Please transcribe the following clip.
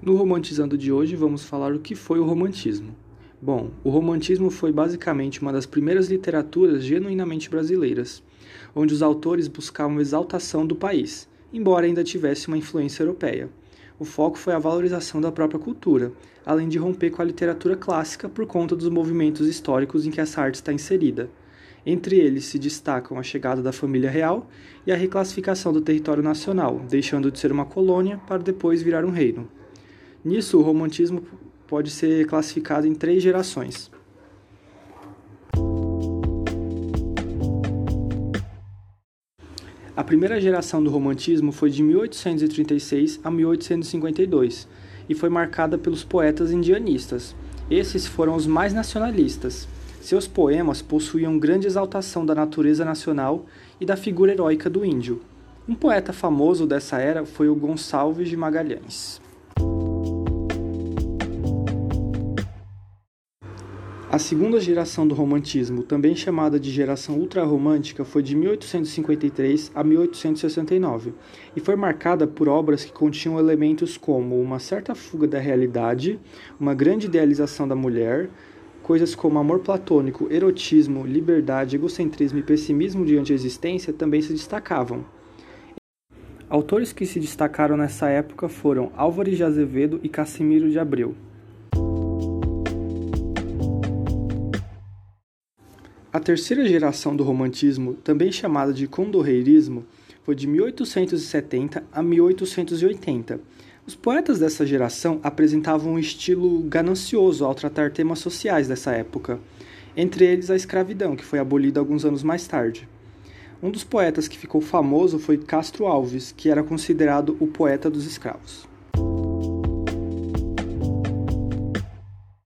No Romantizando de hoje, vamos falar o que foi o romantismo. Bom, o romantismo foi basicamente uma das primeiras literaturas genuinamente brasileiras, onde os autores buscavam exaltação do país, embora ainda tivesse uma influência europeia. O foco foi a valorização da própria cultura, além de romper com a literatura clássica por conta dos movimentos históricos em que essa arte está inserida. Entre eles se destacam a chegada da família real e a reclassificação do território nacional, deixando de ser uma colônia para depois virar um reino. Nisso, o romantismo pode ser classificado em três gerações. A primeira geração do romantismo foi de 1836 a 1852 e foi marcada pelos poetas indianistas. Esses foram os mais nacionalistas. Seus poemas possuíam grande exaltação da natureza nacional e da figura heróica do índio. Um poeta famoso dessa era foi o Gonçalves de Magalhães. A segunda geração do romantismo, também chamada de geração ultrarromântica, foi de 1853 a 1869 e foi marcada por obras que continham elementos como uma certa fuga da realidade, uma grande idealização da mulher, coisas como amor platônico, erotismo, liberdade, egocentrismo e pessimismo diante da existência também se destacavam. Autores que se destacaram nessa época foram Álvares de Azevedo e Cassimiro de Abreu. A terceira geração do romantismo, também chamada de condorreirismo, foi de 1870 a 1880. Os poetas dessa geração apresentavam um estilo ganancioso ao tratar temas sociais dessa época, entre eles a escravidão, que foi abolida alguns anos mais tarde. Um dos poetas que ficou famoso foi Castro Alves, que era considerado o poeta dos escravos.